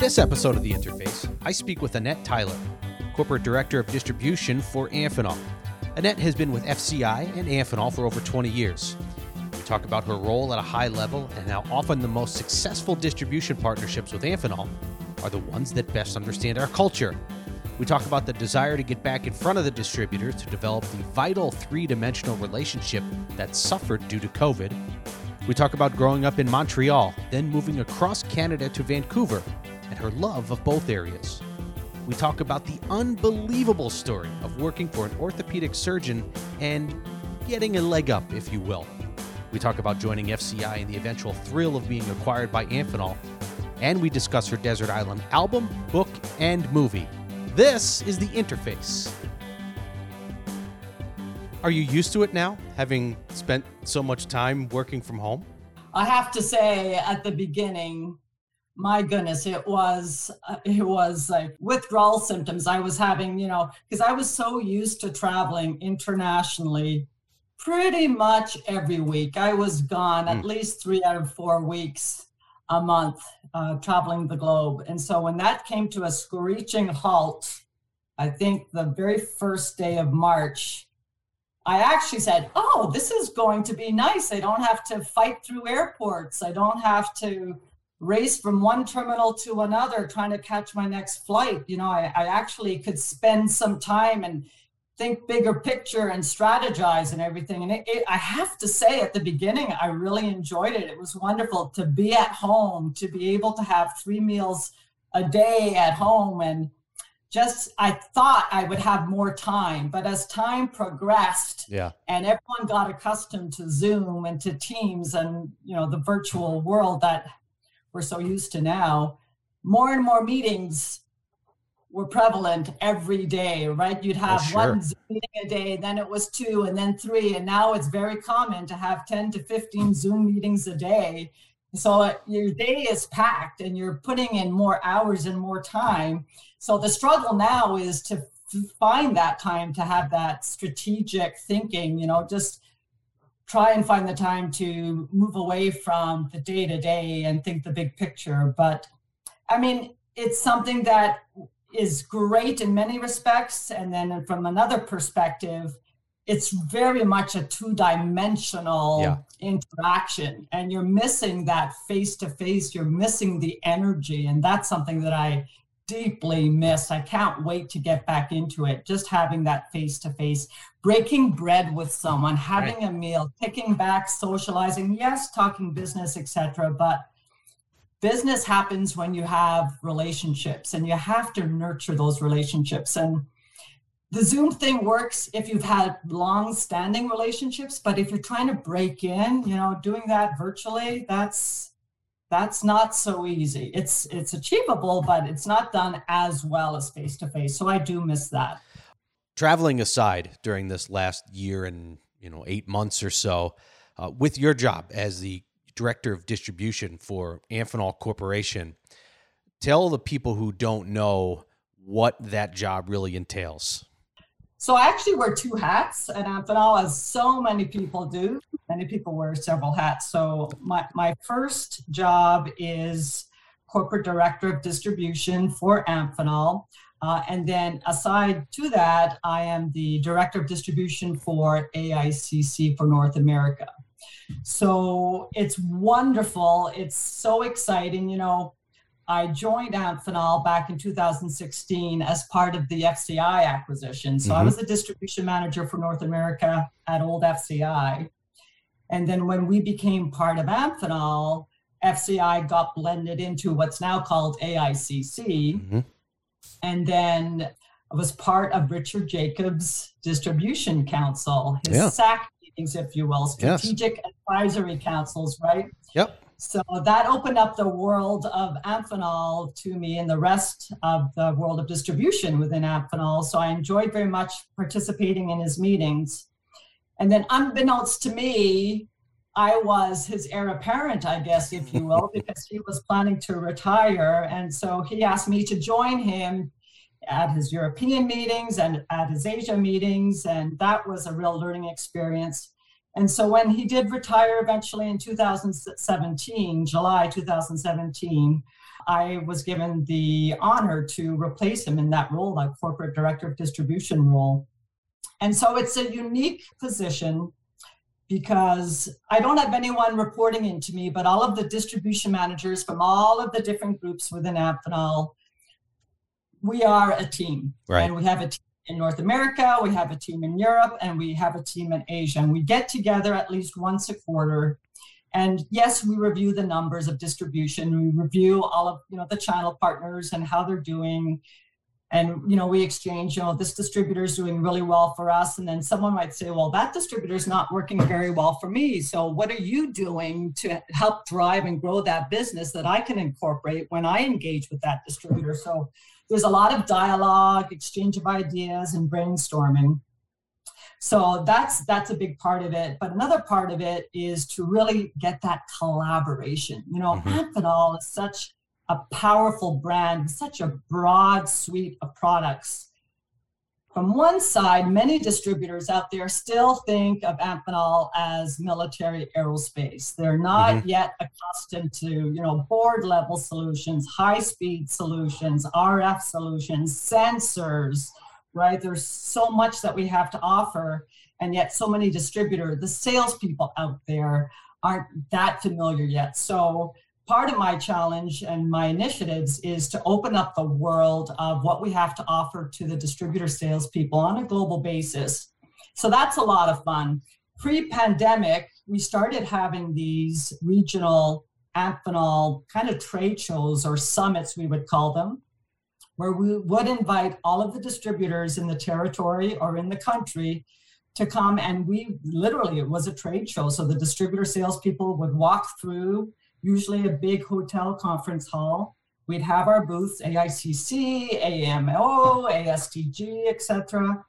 this episode of The Interface, I speak with Annette Tyler, Corporate Director of Distribution for Amphenol. Annette has been with FCI and Amphenol for over 20 years. We talk about her role at a high level and how often the most successful distribution partnerships with Amphenol are the ones that best understand our culture. We talk about the desire to get back in front of the distributors to develop the vital three dimensional relationship that suffered due to COVID. We talk about growing up in Montreal, then moving across Canada to Vancouver, and her love of both areas. We talk about the unbelievable story of working for an orthopedic surgeon and getting a leg up, if you will. We talk about joining FCI and the eventual thrill of being acquired by Amphenol. And we discuss her Desert Island album, book, and movie. This is The Interface. Are you used to it now, having spent so much time working from home? I have to say, at the beginning, my goodness, it was uh, it was like withdrawal symptoms. I was having, you know, because I was so used to traveling internationally, pretty much every week. I was gone mm. at least three out of four weeks a month, uh, traveling the globe. And so when that came to a screeching halt, I think the very first day of March, I actually said, Oh, this is going to be nice. I don't have to fight through airports. I don't have to race from one terminal to another trying to catch my next flight. You know, I, I actually could spend some time and think bigger picture and strategize and everything. And it, it, I have to say, at the beginning, I really enjoyed it. It was wonderful to be at home, to be able to have three meals a day at home and just I thought I would have more time, but as time progressed, yeah, and everyone got accustomed to Zoom and to Teams and you know the virtual world that we're so used to now, more and more meetings were prevalent every day, right? You'd oh, have oh, sure. one Zoom meeting a day, then it was two, and then three, and now it's very common to have 10 to 15 Zoom meetings a day. So uh, your day is packed and you're putting in more hours and more time. So the struggle now is to find that time to have that strategic thinking, you know, just try and find the time to move away from the day to day and think the big picture. But I mean, it's something that is great in many respects. And then from another perspective, it's very much a two dimensional yeah. interaction. And you're missing that face to face, you're missing the energy. And that's something that I deeply miss. I can't wait to get back into it. Just having that face to face, breaking bread with someone, having right. a meal, kicking back, socializing, yes, talking business, etc. But business happens when you have relationships and you have to nurture those relationships and the zoom thing works if you've had long standing relationships but if you're trying to break in you know doing that virtually that's that's not so easy it's it's achievable but it's not done as well as face to face so i do miss that traveling aside during this last year and you know eight months or so uh, with your job as the director of distribution for Amphenol Corporation. Tell the people who don't know what that job really entails. So I actually wear two hats at Amphenol, as so many people do. Many people wear several hats. So my, my first job is corporate director of distribution for Amphenol. Uh, and then aside to that, I am the director of distribution for AICC for North America. So it's wonderful. It's so exciting. You know, I joined Amphenol back in 2016 as part of the FCI acquisition. So mm-hmm. I was the distribution manager for North America at old FCI. And then when we became part of Amphenol, FCI got blended into what's now called AICC. Mm-hmm. And then I was part of Richard Jacobs' distribution council, his yeah. SAC meetings, if you will, strategic yes. advisory councils, right? Yep. So that opened up the world of Amphenol to me and the rest of the world of distribution within Amphenol. So I enjoyed very much participating in his meetings. And then, unbeknownst to me, I was his heir apparent, I guess, if you will, because he was planning to retire. And so he asked me to join him at his European meetings and at his Asia meetings. And that was a real learning experience. And so when he did retire eventually in 2017, July 2017, I was given the honor to replace him in that role, that corporate director of distribution role. And so it's a unique position because I don't have anyone reporting into me, but all of the distribution managers from all of the different groups within Amphenol, we are a team. Right. And we have a team in North America, we have a team in Europe, and we have a team in Asia. And we get together at least once a quarter. And yes, we review the numbers of distribution. We review all of you know the channel partners and how they're doing and you know we exchange you know this distributor is doing really well for us and then someone might say well that distributor is not working very well for me so what are you doing to help drive and grow that business that i can incorporate when i engage with that distributor so there's a lot of dialogue exchange of ideas and brainstorming so that's that's a big part of it but another part of it is to really get that collaboration you know mm-hmm. amphenol is such a powerful brand such a broad suite of products. From one side, many distributors out there still think of Amphenol as military aerospace. They're not mm-hmm. yet accustomed to, you know, board level solutions, high speed solutions, RF solutions, sensors, right? There's so much that we have to offer, and yet so many distributors, the salespeople out there aren't that familiar yet. So part of my challenge and my initiatives is to open up the world of what we have to offer to the distributor salespeople on a global basis. So that's a lot of fun. Pre pandemic, we started having these regional Amphenol kind of trade shows or summits, we would call them, where we would invite all of the distributors in the territory or in the country to come and we literally it was a trade show so the distributor salespeople would walk through usually a big hotel conference hall. We'd have our booths, AICC, AMO, ASTG, etc.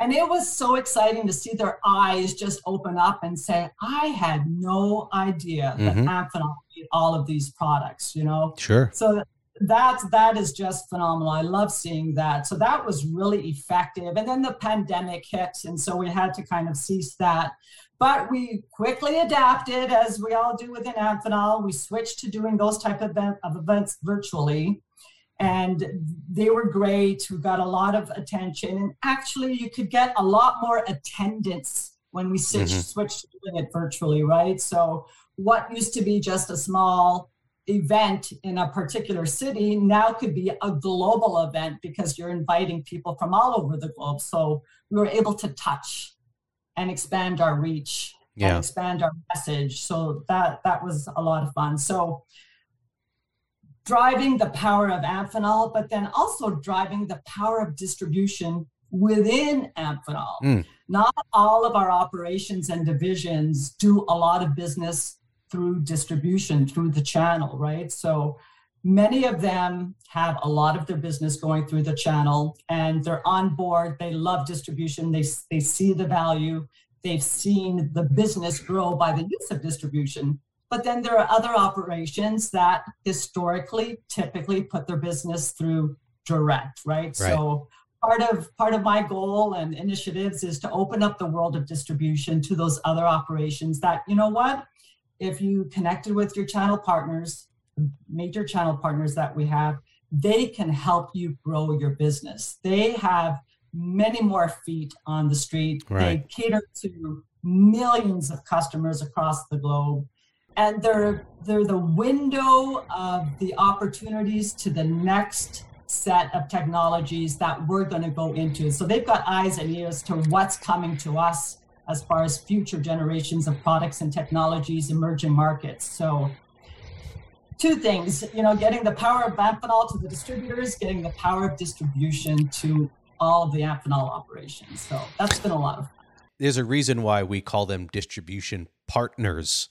And it was so exciting to see their eyes just open up and say, I had no idea mm-hmm. that Amphenol made all of these products, you know? Sure. So that that is just phenomenal. I love seeing that. So that was really effective. And then the pandemic hit, and so we had to kind of cease that. But we quickly adapted, as we all do within Amphenol. We switched to doing those type of, event, of events virtually, and they were great. We got a lot of attention, and actually, you could get a lot more attendance when we switched, mm-hmm. switched to doing it virtually, right? So what used to be just a small event in a particular city now could be a global event because you're inviting people from all over the globe. So we were able to touch and expand our reach yeah. and expand our message. So that that was a lot of fun. So driving the power of Amphenol, but then also driving the power of distribution within Amphenol. Mm. Not all of our operations and divisions do a lot of business through distribution, through the channel, right? So many of them have a lot of their business going through the channel and they're on board. They love distribution, they, they see the value, they've seen the business grow by the use of distribution. But then there are other operations that historically typically put their business through direct, right? right. So part of part of my goal and initiatives is to open up the world of distribution to those other operations that you know what if you connected with your channel partners, major channel partners that we have, they can help you grow your business. They have many more feet on the street. Right. They cater to millions of customers across the globe. And they're they're the window of the opportunities to the next set of technologies that we're going to go into. So they've got eyes and ears to what's coming to us as far as future generations of products and technologies, emerging markets. So two things, you know, getting the power of Amphenol to the distributors, getting the power of distribution to all of the Amphenol operations. So that's been a lot of fun. There's a reason why we call them distribution partners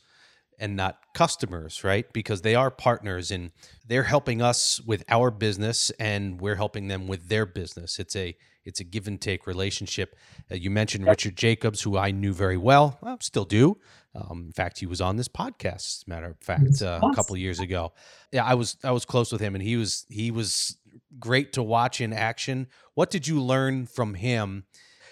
and not customers, right? Because they are partners and they're helping us with our business and we're helping them with their business. It's a it's a give and take relationship. Uh, you mentioned Richard Jacobs, who I knew very well, well still do. Um, in fact, he was on this podcast. As a matter of fact, uh, a couple years ago. Yeah, I was I was close with him, and he was he was great to watch in action. What did you learn from him?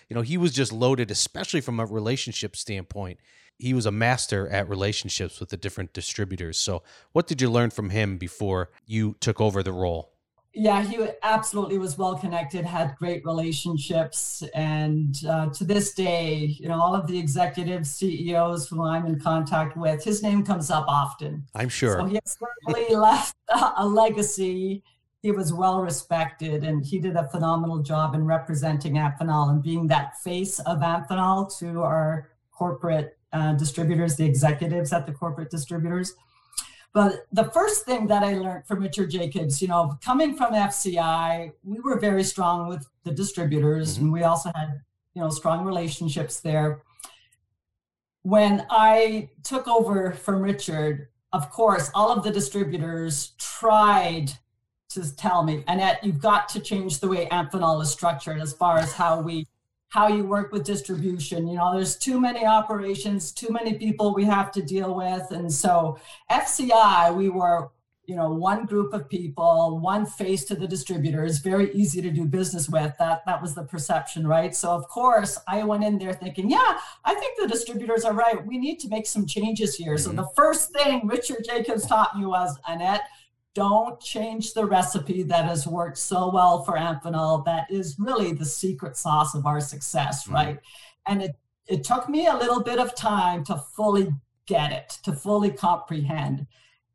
You know, he was just loaded, especially from a relationship standpoint. he was a master at relationships with the different distributors. So, what did you learn from him before you took over the role? Yeah, he absolutely was well connected, had great relationships. And uh, to this day, you know, all of the executives, CEOs who I'm in contact with, his name comes up often. I'm sure. So he certainly left a legacy. He was well respected and he did a phenomenal job in representing Amphenol and being that face of Amphenol to our corporate uh, distributors, the executives at the corporate distributors. But the first thing that I learned from Richard Jacobs, you know, coming from FCI, we were very strong with the distributors mm-hmm. and we also had, you know, strong relationships there. When I took over from Richard, of course, all of the distributors tried to tell me, Annette, you've got to change the way Amphenol is structured as far as how we how you work with distribution. You know, there's too many operations, too many people we have to deal with. And so FCI, we were, you know, one group of people, one face to the distributors, very easy to do business with. That that was the perception, right? So of course I went in there thinking, yeah, I think the distributors are right. We need to make some changes here. Mm-hmm. So the first thing Richard Jacobs taught me was Annette, don't change the recipe that has worked so well for Amphenol. That is really the secret sauce of our success, mm-hmm. right? And it, it took me a little bit of time to fully get it, to fully comprehend.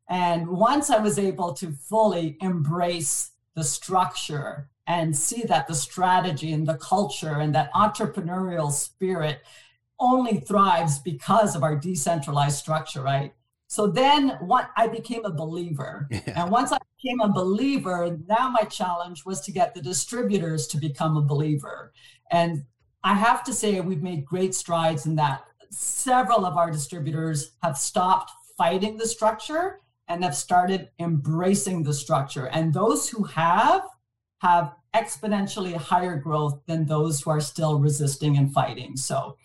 And once I was able to fully embrace the structure and see that the strategy and the culture and that entrepreneurial spirit only thrives because of our decentralized structure, right? So then what I became a believer. Yeah. And once I became a believer, now my challenge was to get the distributors to become a believer. And I have to say we've made great strides in that. Several of our distributors have stopped fighting the structure and have started embracing the structure. And those who have have exponentially higher growth than those who are still resisting and fighting. So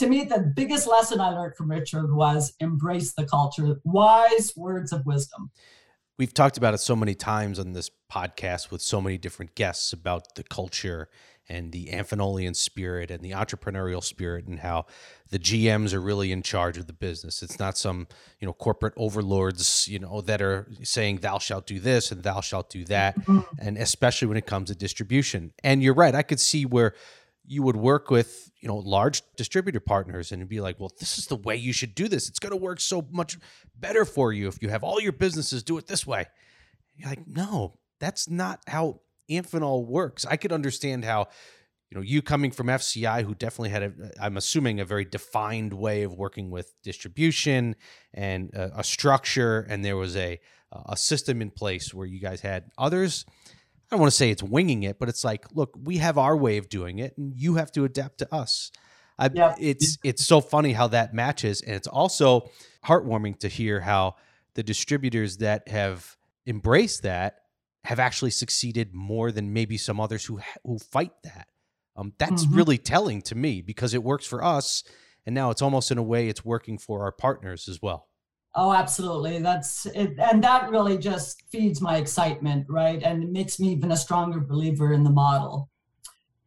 to me, the biggest lesson I learned from Richard was embrace the culture, wise words of wisdom. We've talked about it so many times on this podcast with so many different guests about the culture and the Amphenolian spirit and the entrepreneurial spirit and how the GMs are really in charge of the business. It's not some, you know, corporate overlords, you know, that are saying thou shalt do this and thou shalt do that. Mm-hmm. And especially when it comes to distribution. And you're right, I could see where you would work with you know large distributor partners and be like well this is the way you should do this. It's going to work so much better for you if you have all your businesses do it this way. You're like no that's not how amphenol works. I could understand how you know you coming from fci who definitely had a i'm assuming a very defined way of working with distribution and a, a structure and there was a a system in place where you guys had others I don't want to say it's winging it, but it's like, look, we have our way of doing it, and you have to adapt to us. I, yep. It's it's so funny how that matches, and it's also heartwarming to hear how the distributors that have embraced that have actually succeeded more than maybe some others who who fight that. Um, that's mm-hmm. really telling to me because it works for us, and now it's almost in a way it's working for our partners as well. Oh, absolutely. That's it. And that really just feeds my excitement, right? And it makes me even a stronger believer in the model.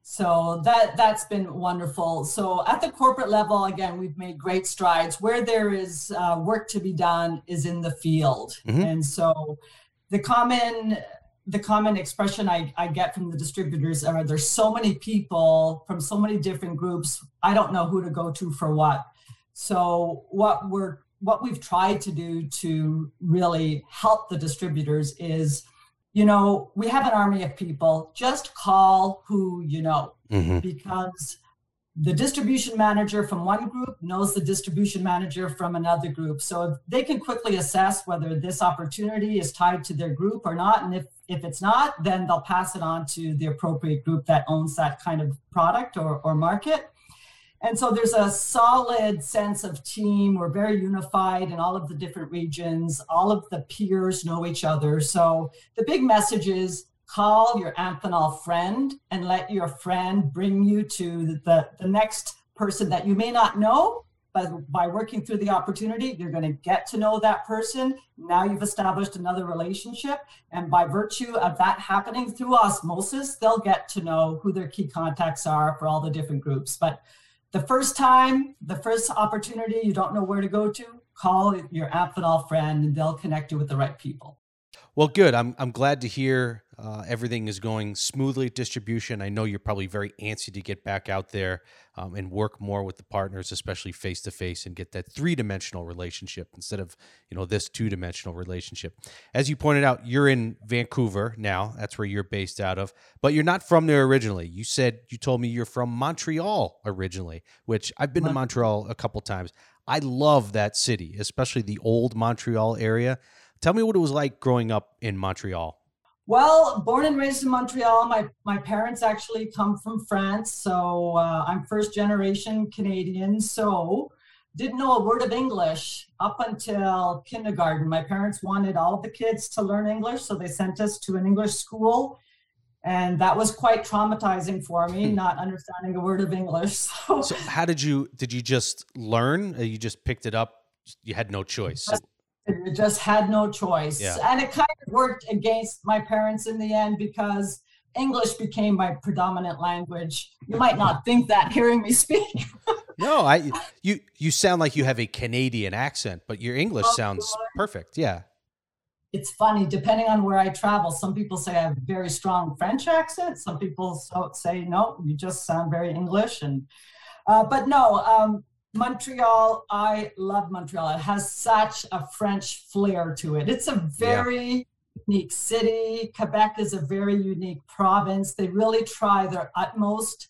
So that that's been wonderful. So at the corporate level, again, we've made great strides. Where there is uh, work to be done is in the field, mm-hmm. and so the common the common expression I, I get from the distributors are there's so many people from so many different groups. I don't know who to go to for what. So what we're what we've tried to do to really help the distributors is you know we have an army of people just call who you know. Mm-hmm. because the distribution manager from one group knows the distribution manager from another group. So they can quickly assess whether this opportunity is tied to their group or not and if if it's not then they'll pass it on to the appropriate group that owns that kind of product or, or market and so there's a solid sense of team. We're very unified in all of the different regions. All of the peers know each other. So the big message is call your Amphenol friend and let your friend bring you to the, the next person that you may not know. But by working through the opportunity, you're going to get to know that person. Now you've established another relationship. And by virtue of that happening through osmosis, they'll get to know who their key contacts are for all the different groups. But the first time, the first opportunity, you don't know where to go to, call your Amphenol friend and they'll connect you with the right people. Well, good. I'm I'm glad to hear uh, everything is going smoothly at distribution. I know you're probably very antsy to get back out there um, and work more with the partners, especially face to face, and get that three dimensional relationship instead of you know this two dimensional relationship. As you pointed out, you're in Vancouver now. That's where you're based out of, but you're not from there originally. You said you told me you're from Montreal originally, which I've been to Montreal a couple times. I love that city, especially the old Montreal area. Tell me what it was like growing up in Montreal. Well, born and raised in Montreal, my, my parents actually come from France. So uh, I'm first generation Canadian. So didn't know a word of English up until kindergarten. My parents wanted all the kids to learn English. So they sent us to an English school. And that was quite traumatizing for me, hmm. not understanding a word of English. So, so how did you, did you just learn? You just picked it up? You had no choice. It just had no choice. Yeah. And it kind of worked against my parents in the end because English became my predominant language. You might not think that hearing me speak. no, I you you sound like you have a Canadian accent, but your English oh, sounds perfect. Yeah. It's funny, depending on where I travel. Some people say I have a very strong French accent. Some people say no, you just sound very English. And uh, but no, um, Montreal, I love Montreal. It has such a French flair to it. It's a very yeah. unique city. Quebec is a very unique province. They really try their utmost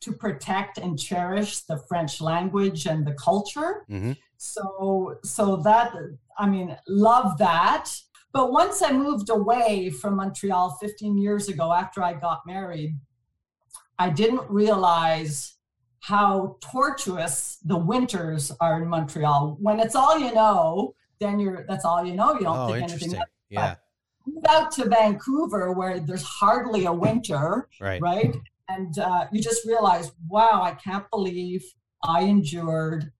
to protect and cherish the French language and the culture. Mm-hmm. So, so that I mean, love that. But once I moved away from Montreal 15 years ago after I got married, I didn't realize how tortuous the winters are in Montreal. When it's all you know, then you're that's all you know. You don't oh, think anything. Else. Yeah. Move out to Vancouver where there's hardly a winter, right? Right, and uh, you just realize, wow, I can't believe I endured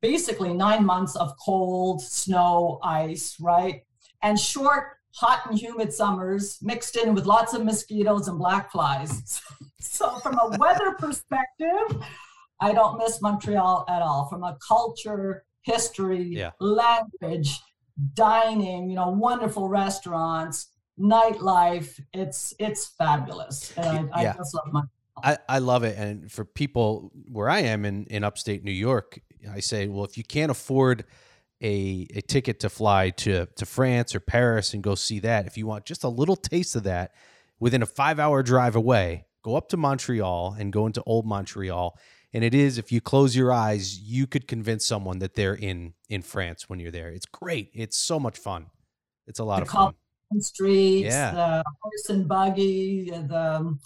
basically nine months of cold, snow, ice, right, and short hot and humid summers mixed in with lots of mosquitoes and black flies. so, from a weather perspective, I don't miss Montreal at all. From a culture, history, yeah. language, dining, you know, wonderful restaurants, nightlife, it's it's fabulous. And I, yeah. I just love Montreal. I, I love it. And for people where I am in, in upstate New York, I say, well, if you can't afford a, a ticket to fly to, to France or Paris and go see that, if you want just a little taste of that within a five hour drive away, go up to Montreal and go into old Montreal. And it is, if you close your eyes, you could convince someone that they're in in France when you're there. It's great. It's so much fun. It's a lot the of fun. Streets, yeah. the horse and buggy, the um,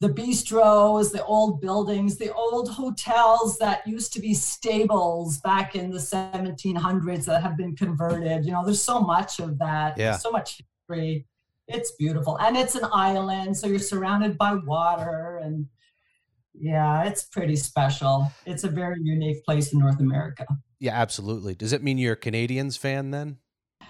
the bistros, the old buildings, the old hotels that used to be stables back in the 1700s that have been converted. You know, there's so much of that. Yeah. so much history. It's beautiful. And it's an island, so you're surrounded by water and yeah, it's pretty special. It's a very unique place in North America. Yeah, absolutely. Does it mean you're a Canadiens fan then?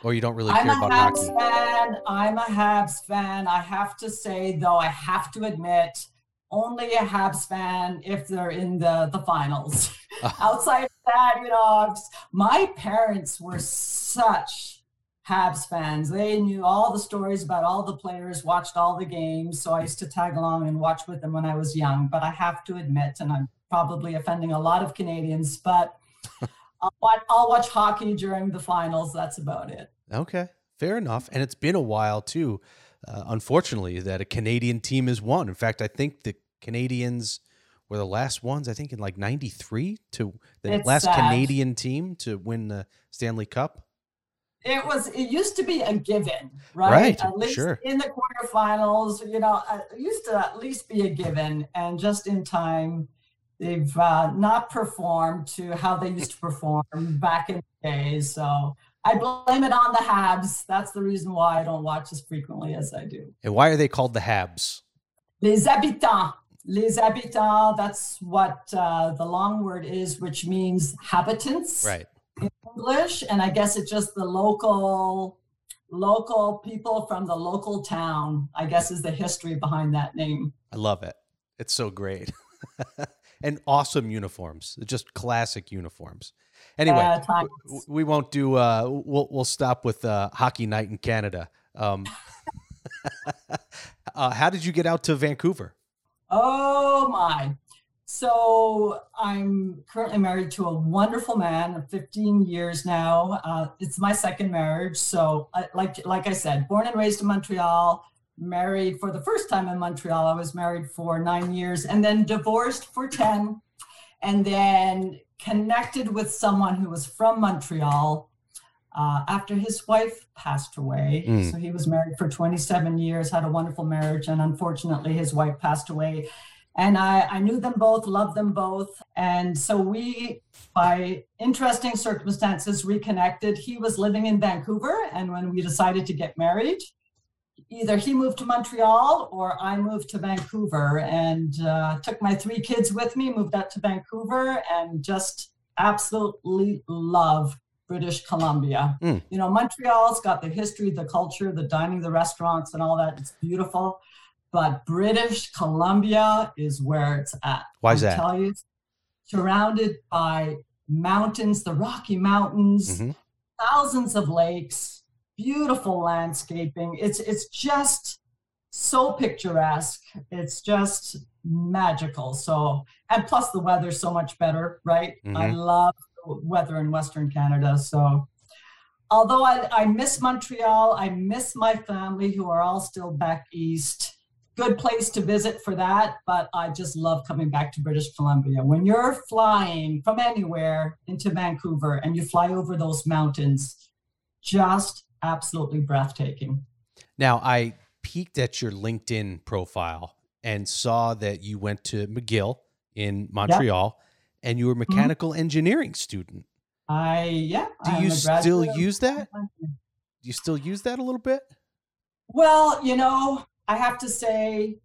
Or you don't really I'm care about Habs hockey? Fan. I'm a Habs fan. I have to say, though, I have to admit, only a Habs fan if they're in the, the finals. Outside of that, you know, my parents were such Habs fans. They knew all the stories about all the players, watched all the games. So I used to tag along and watch with them when I was young. But I have to admit, and I'm probably offending a lot of Canadians, but I'll watch, I'll watch hockey during the finals. That's about it. Okay, fair enough. And it's been a while too, uh, unfortunately, that a Canadian team has won. In fact, I think the Canadiens were the last ones. I think in like '93 to the it's last sad. Canadian team to win the Stanley Cup. It was. It used to be a given, right? Right. At least sure. in the quarterfinals, you know, it used to at least be a given, and just in time they've uh, not performed to how they used to perform back in the days. So I blame it on the Habs. That's the reason why I don't watch as frequently as I do. And why are they called the Habs? Les habitants. Les habitants, that's what uh, the long word is, which means habitants. Right. In English. And I guess it's just the local local people from the local town, I guess is the history behind that name. I love it. It's so great. and awesome uniforms, just classic uniforms. Anyway, uh, we won't do. Uh, we'll we'll stop with uh, hockey night in Canada. Um, uh, how did you get out to Vancouver? Oh my! So I'm currently married to a wonderful man, 15 years now. Uh, it's my second marriage. So, I, like like I said, born and raised in Montreal, married for the first time in Montreal. I was married for nine years, and then divorced for 10, and then connected with someone who was from Montreal uh, after his wife passed away. Mm. So he was married for 27 years, had a wonderful marriage, and unfortunately, his wife passed away. And I, I knew them both, loved them both. And so we, by interesting circumstances, reconnected. He was living in Vancouver. And when we decided to get married, either he moved to Montreal or I moved to Vancouver and uh, took my three kids with me, moved out to Vancouver, and just absolutely love British Columbia. Mm. You know, Montreal's got the history, the culture, the dining, the restaurants, and all that. It's beautiful. But British Columbia is where it's at. Why is that? Tell you, surrounded by mountains, the Rocky Mountains, mm-hmm. thousands of lakes, beautiful landscaping. It's it's just so picturesque. It's just magical. So and plus the weather's so much better, right? Mm-hmm. I love weather in Western Canada. So although I, I miss Montreal, I miss my family who are all still back east. Good place to visit for that, but I just love coming back to British Columbia. When you're flying from anywhere into Vancouver and you fly over those mountains, just absolutely breathtaking. Now, I peeked at your LinkedIn profile and saw that you went to McGill in Montreal yep. and you were a mm-hmm. mechanical mm-hmm. engineering student. I, yeah. Do I'm you still use that? Do you still use that a little bit? Well, you know, I have to say,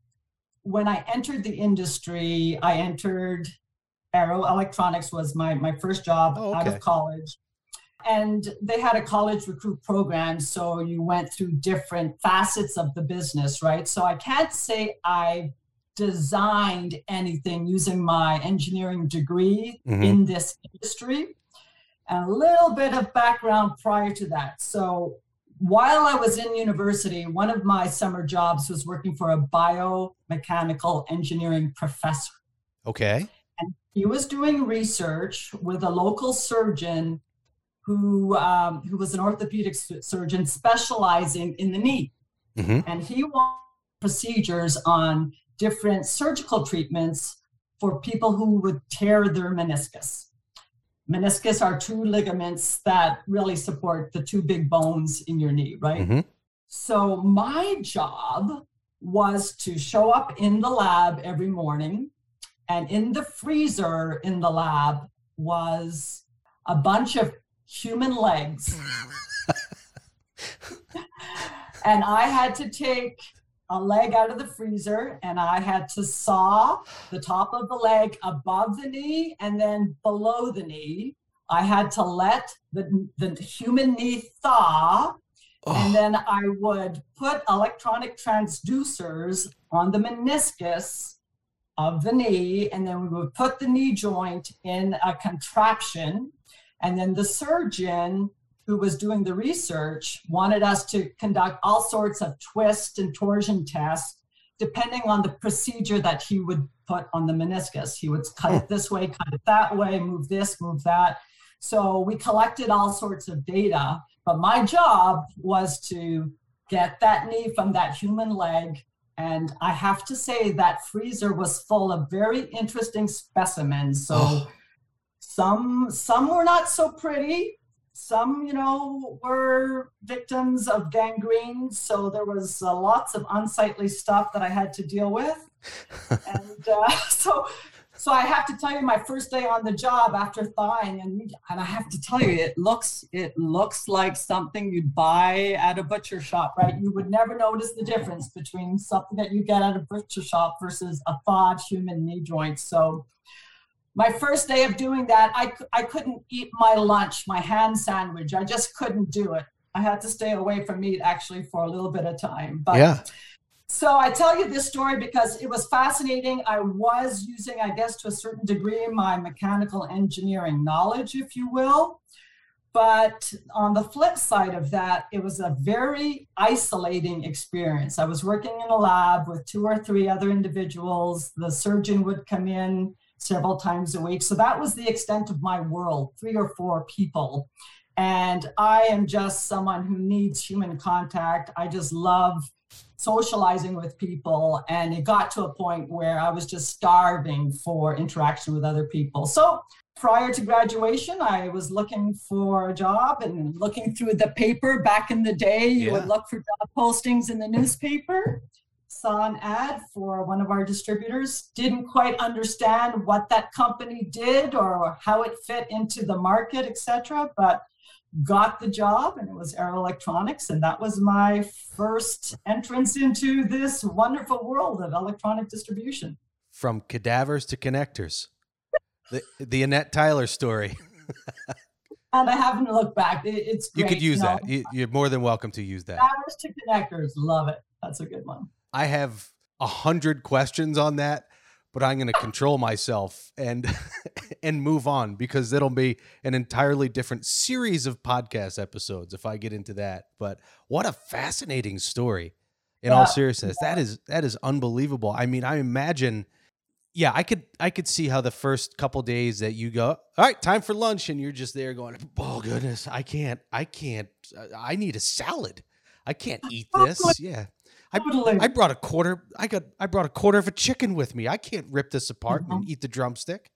when I entered the industry, I entered Arrow Electronics was my, my first job oh, okay. out of college and they had a college recruit program so you went through different facets of the business right so i can't say i designed anything using my engineering degree mm-hmm. in this industry and a little bit of background prior to that so while i was in university one of my summer jobs was working for a biomechanical engineering professor okay and he was doing research with a local surgeon who um, who was an orthopedic surgeon specializing in the knee, mm-hmm. and he wanted procedures on different surgical treatments for people who would tear their meniscus. Meniscus are two ligaments that really support the two big bones in your knee, right? Mm-hmm. So my job was to show up in the lab every morning, and in the freezer in the lab was a bunch of human legs. and I had to take a leg out of the freezer and I had to saw the top of the leg above the knee and then below the knee. I had to let the, the human knee thaw. Oh. And then I would put electronic transducers on the meniscus of the knee. And then we would put the knee joint in a contraction and then the surgeon who was doing the research wanted us to conduct all sorts of twist and torsion tests depending on the procedure that he would put on the meniscus. He would cut it this way, cut it that way, move this, move that. So we collected all sorts of data, but my job was to get that knee from that human leg. And I have to say that freezer was full of very interesting specimens. So oh some some were not so pretty some you know were victims of gangrene so there was uh, lots of unsightly stuff that i had to deal with. And uh, so so i have to tell you my first day on the job after thawing and and i have to tell you it looks it looks like something you'd buy at a butcher shop right? You would never notice the difference between something that you get at a butcher shop versus a thawed human knee joint. So my first day of doing that, I, I couldn't eat my lunch, my ham sandwich. I just couldn't do it. I had to stay away from meat actually for a little bit of time. But yeah. So I tell you this story because it was fascinating. I was using, I guess, to a certain degree, my mechanical engineering knowledge, if you will. But on the flip side of that, it was a very isolating experience. I was working in a lab with two or three other individuals. The surgeon would come in several times a week. So that was the extent of my world, three or four people. And I am just someone who needs human contact. I just love socializing with people. And it got to a point where I was just starving for interaction with other people. So prior to graduation, I was looking for a job and looking through the paper. Back in the day, you yeah. would look for job postings in the newspaper. Saw an ad for one of our distributors, didn't quite understand what that company did or how it fit into the market, etc. But got the job and it was Arrow Electronics and that was my first entrance into this wonderful world of electronic distribution. From cadavers to connectors. The, the annette tyler story. And i haven't looked back. It, it's great, you could use you know? that. You, are more than welcome to use that. Cadavers to connectors. Love it. That's a good one i have a hundred questions on that but I'm going to control myself and and move on because it'll be an entirely different series of podcast episodes if I get into that. But what a fascinating story. In yeah. all seriousness, that is that is unbelievable. I mean, I imagine yeah, I could I could see how the first couple days that you go, all right, time for lunch, and you're just there going, oh goodness, I can't, I can't, uh, I need a salad. I can't eat this. Yeah, I, I brought a quarter. I got. I brought a quarter of a chicken with me. I can't rip this apart mm-hmm. and eat the drumstick.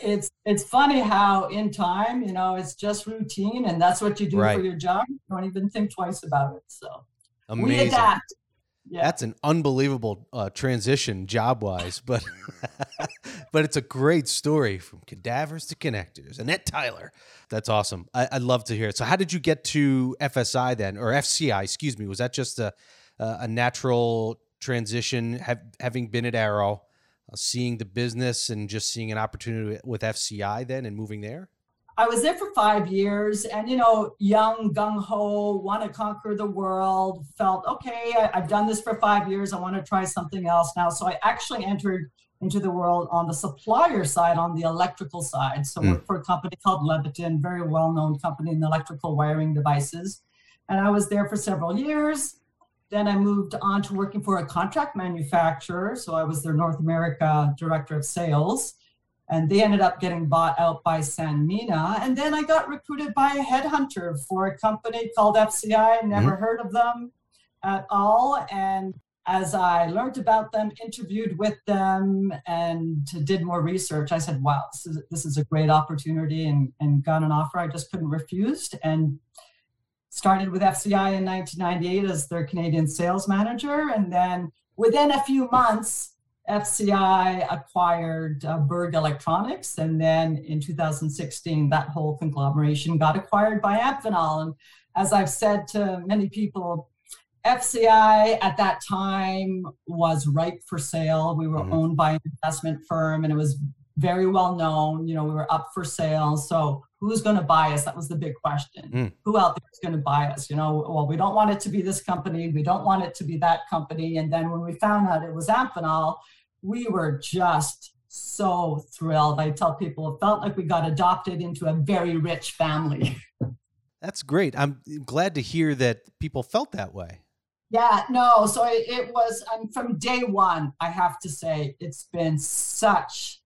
it's it's funny how in time, you know, it's just routine, and that's what you do right. for your job. You don't even think twice about it. So Amazing. we adapt. Yeah. That's an unbelievable uh, transition job wise, but but it's a great story from cadavers to connectors. Annette Tyler, that's awesome. I, would love to hear it. So, how did you get to FSI then, or FCI? Excuse me. Was that just a uh, a natural transition, have, having been at Arrow, uh, seeing the business and just seeing an opportunity with FCI then and moving there? I was there for five years and, you know, young, gung ho, want to conquer the world, felt, okay, I, have done this for five years. I want to try something else now. So I actually entered into the world on the supplier side, on the electrical side. So mm. for a company called Leviton, very well known company in electrical wiring devices. And I was there for several years. Then I moved on to working for a contract manufacturer. So I was their North America director of sales. And they ended up getting bought out by Sanmina. And then I got recruited by a headhunter for a company called FCI. Never mm-hmm. heard of them at all. And as I learned about them, interviewed with them, and did more research, I said, wow, this is, this is a great opportunity and, and got an offer I just couldn't refuse. And started with FCI in 1998 as their Canadian sales manager. And then within a few months, FCI acquired uh, Berg Electronics. And then in 2016, that whole conglomeration got acquired by Amphenol. And as I've said to many people, FCI at that time was ripe for sale. We were mm-hmm. owned by an investment firm and it was very well known. You know, we were up for sale. So who's going to buy us? That was the big question. Mm. Who out there is going to buy us? You know, well, we don't want it to be this company. We don't want it to be that company. And then when we found out it was Amphenol, we were just so thrilled. I tell people it felt like we got adopted into a very rich family. That's great. I'm glad to hear that people felt that way. Yeah, no. So it, it was um, from day one, I have to say, it's been such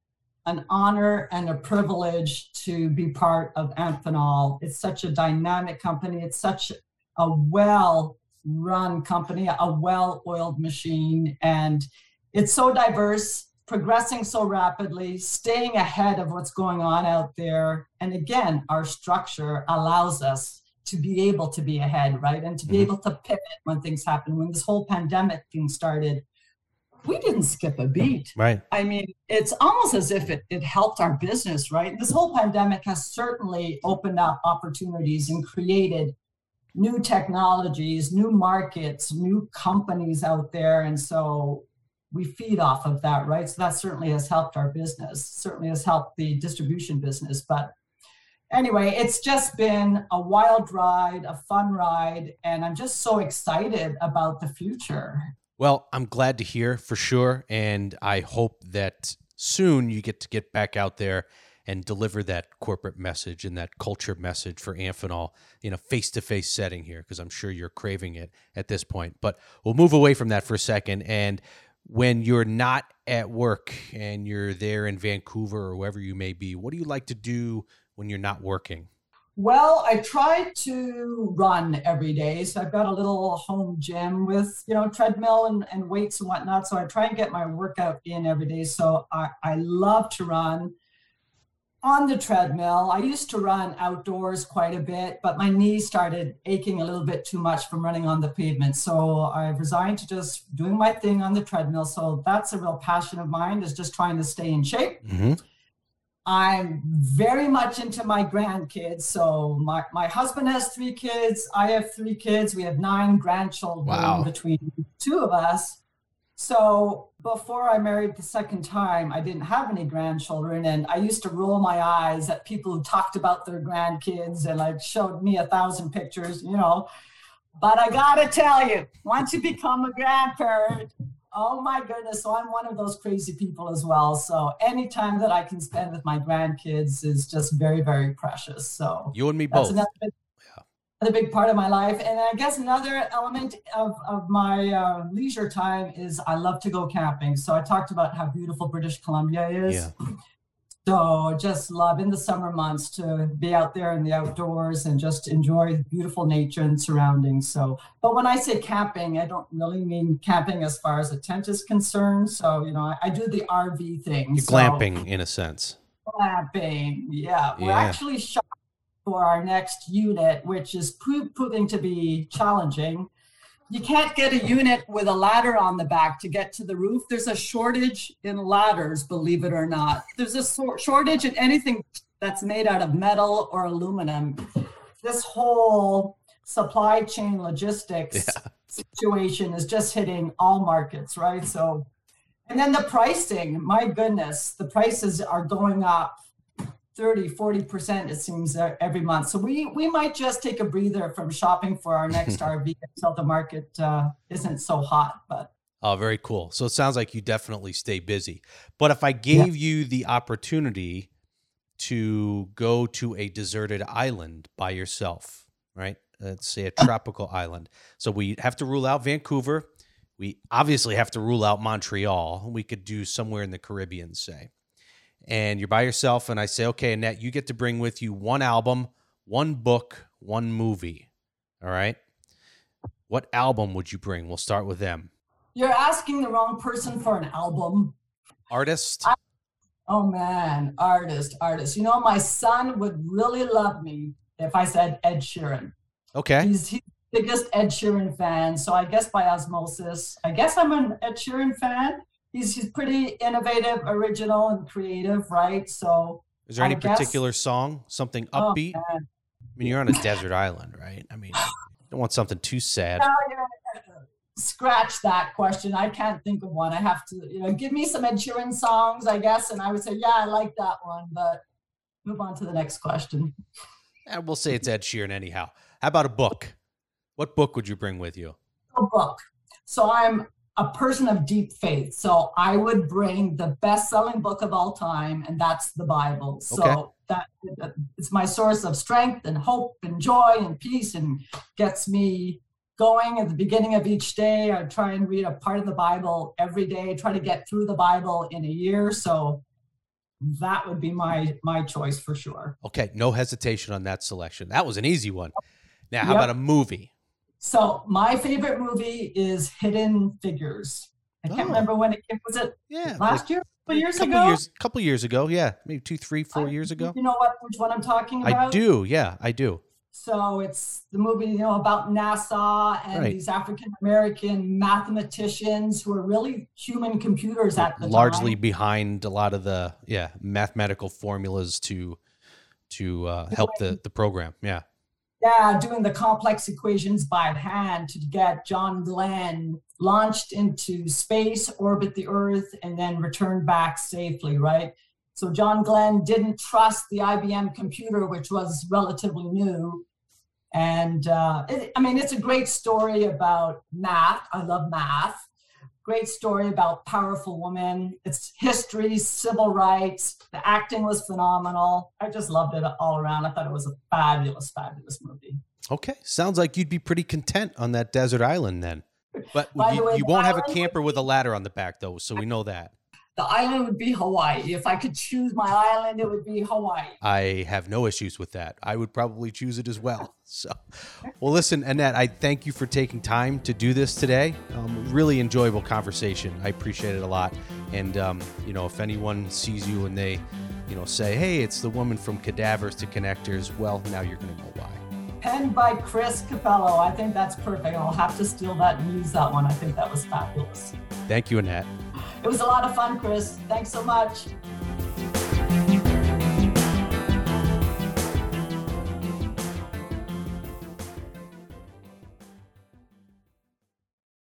an honor and a privilege to be part of Amphenol. It's such a dynamic company. It's such a well run company, a well oiled machine. And it's so diverse, progressing so rapidly, staying ahead of what's going on out there. And again, our structure allows us to be able to be ahead, right? And to be mm-hmm. able to pivot when things happen. When this whole pandemic thing started, we didn't skip a beat. Right. I mean, it's almost as if it, it helped our business, right? This whole pandemic has certainly opened up opportunities and created new technologies, new markets, new companies out there. And so we feed off of that, right? So that certainly has helped our business, certainly has helped the distribution business. But anyway, it's just been a wild ride, a fun ride, and I'm just so excited about the future Well, I'm glad to hear for sure. And I hope that soon you get to get back out there and deliver that corporate message and that culture message for Amphenol in a face to face setting here, because I'm sure you're craving it at this point. But we'll move away from that for a second. And when you're not at work and you're there in Vancouver or wherever you may be, what do you like to do when you're not working? Well, I try to run every day. So I've got a little home gym with, you know, treadmill and, and weights and whatnot. So I try and get my workout in every day. So I, I love to run on the treadmill. I used to run outdoors quite a bit, but my knees started aching a little bit too much from running on the pavement. So I've resigned to just doing my thing on the treadmill. So that's a real passion of mine is just trying to stay in shape. Mm-hmm. I'm very much into my grandkids. So my, my husband has three kids. I have three kids. We have nine grandchildren wow. between two of us. So before I married the second time, I didn't have any grandchildren. And I used to roll my eyes at people who talked about their grandkids and like showed me a thousand pictures, you know. But I gotta tell you, once you become a grandparent, Oh my goodness. So I'm one of those crazy people as well. So anytime that I can spend with my grandkids is just very, very precious. So you and me both. Another big, yeah. another big part of my life. And I guess another element of, of my uh, leisure time is I love to go camping. So I talked about how beautiful British Columbia is. Yeah. So just love in the summer months to be out there in the outdoors and just enjoy beautiful nature and surroundings. So, but when I say camping, I don't really mean camping as far as a tent is concerned. So, you know, I, I do the RV thing. You're so, glamping in a sense. Glamping, yeah. We're actually shopping for our next unit, which is proving to be challenging you can't get a unit with a ladder on the back to get to the roof. There's a shortage in ladders, believe it or not. There's a shortage in anything that's made out of metal or aluminum. This whole supply chain logistics yeah. situation is just hitting all markets, right? So, and then the pricing, my goodness, the prices are going up 30 40% it seems every month. So we we might just take a breather from shopping for our next rv until the market uh, isn't so hot but oh very cool. So it sounds like you definitely stay busy. But if i gave yeah. you the opportunity to go to a deserted island by yourself right? Let's say a tropical island. So we have to rule out vancouver. We obviously have to rule out montreal. We could do somewhere in the caribbean say and you're by yourself, and I say, okay, Annette, you get to bring with you one album, one book, one movie. All right. What album would you bring? We'll start with them. You're asking the wrong person for an album. Artist? I, oh man, artist, artist. You know, my son would really love me if I said Ed Sheeran. Okay. He's, he's the biggest Ed Sheeran fan. So I guess by osmosis, I guess I'm an Ed Sheeran fan he's he's pretty innovative, original, and creative, right? So is there any particular song, something oh, upbeat? Oh, I mean, you're on a desert island, right? I mean, don't want something too sad. Scratch that question. I can't think of one. I have to, you know, give me some Ed Sheeran songs, I guess, and I would say, yeah, I like that one, but move on to the next question. And we'll say it's Ed Sheeran anyhow. How about a book? What book would you bring with you? A book. So I'm a person of deep faith. So I would bring the best selling book of all time, and that's the Bible. So okay. that it's my source of strength and hope and joy and peace and gets me going at the beginning of each day. I try and read a part of the Bible every day, try to get through the Bible in a year. So that would be my my choice for sure. Okay, no hesitation on that selection. That was an easy one. Now, how yep. about a movie? So my favorite movie is Hidden Figures. I can't oh. remember when it. Was it yeah, last like, year? Couple years couple ago? Years, couple years ago, yeah, maybe two, three, four I, years ago. You know what? Which one I'm talking about? I do. Yeah, I do. So it's the movie, you know, about NASA and right. these African American mathematicians who are really human computers at the largely time. behind a lot of the yeah mathematical formulas to to uh, help the the program. Yeah yeah, doing the complex equations by hand to get John Glenn launched into space, orbit the Earth, and then return back safely, right? So John Glenn didn't trust the IBM computer, which was relatively new. And uh, it, I mean, it's a great story about math. I love math. Great story about powerful women. It's history, civil rights. The acting was phenomenal. I just loved it all around. I thought it was a fabulous, fabulous movie. Okay, sounds like you'd be pretty content on that desert island then. But By the you, way, you won't have a camper with a ladder on the back though, so we know that. The island would be Hawaii. If I could choose my island, it would be Hawaii. I have no issues with that. I would probably choose it as well. So, well, listen, Annette, I thank you for taking time to do this today. Um, really enjoyable conversation. I appreciate it a lot. And, um, you know, if anyone sees you and they, you know, say, hey, it's the woman from cadavers to connectors, well, now you're going to know why. Penned by Chris Cappello. I think that's perfect. I'll have to steal that and use that one. I think that was fabulous. Thank you, Annette. It was a lot of fun, Chris. Thanks so much.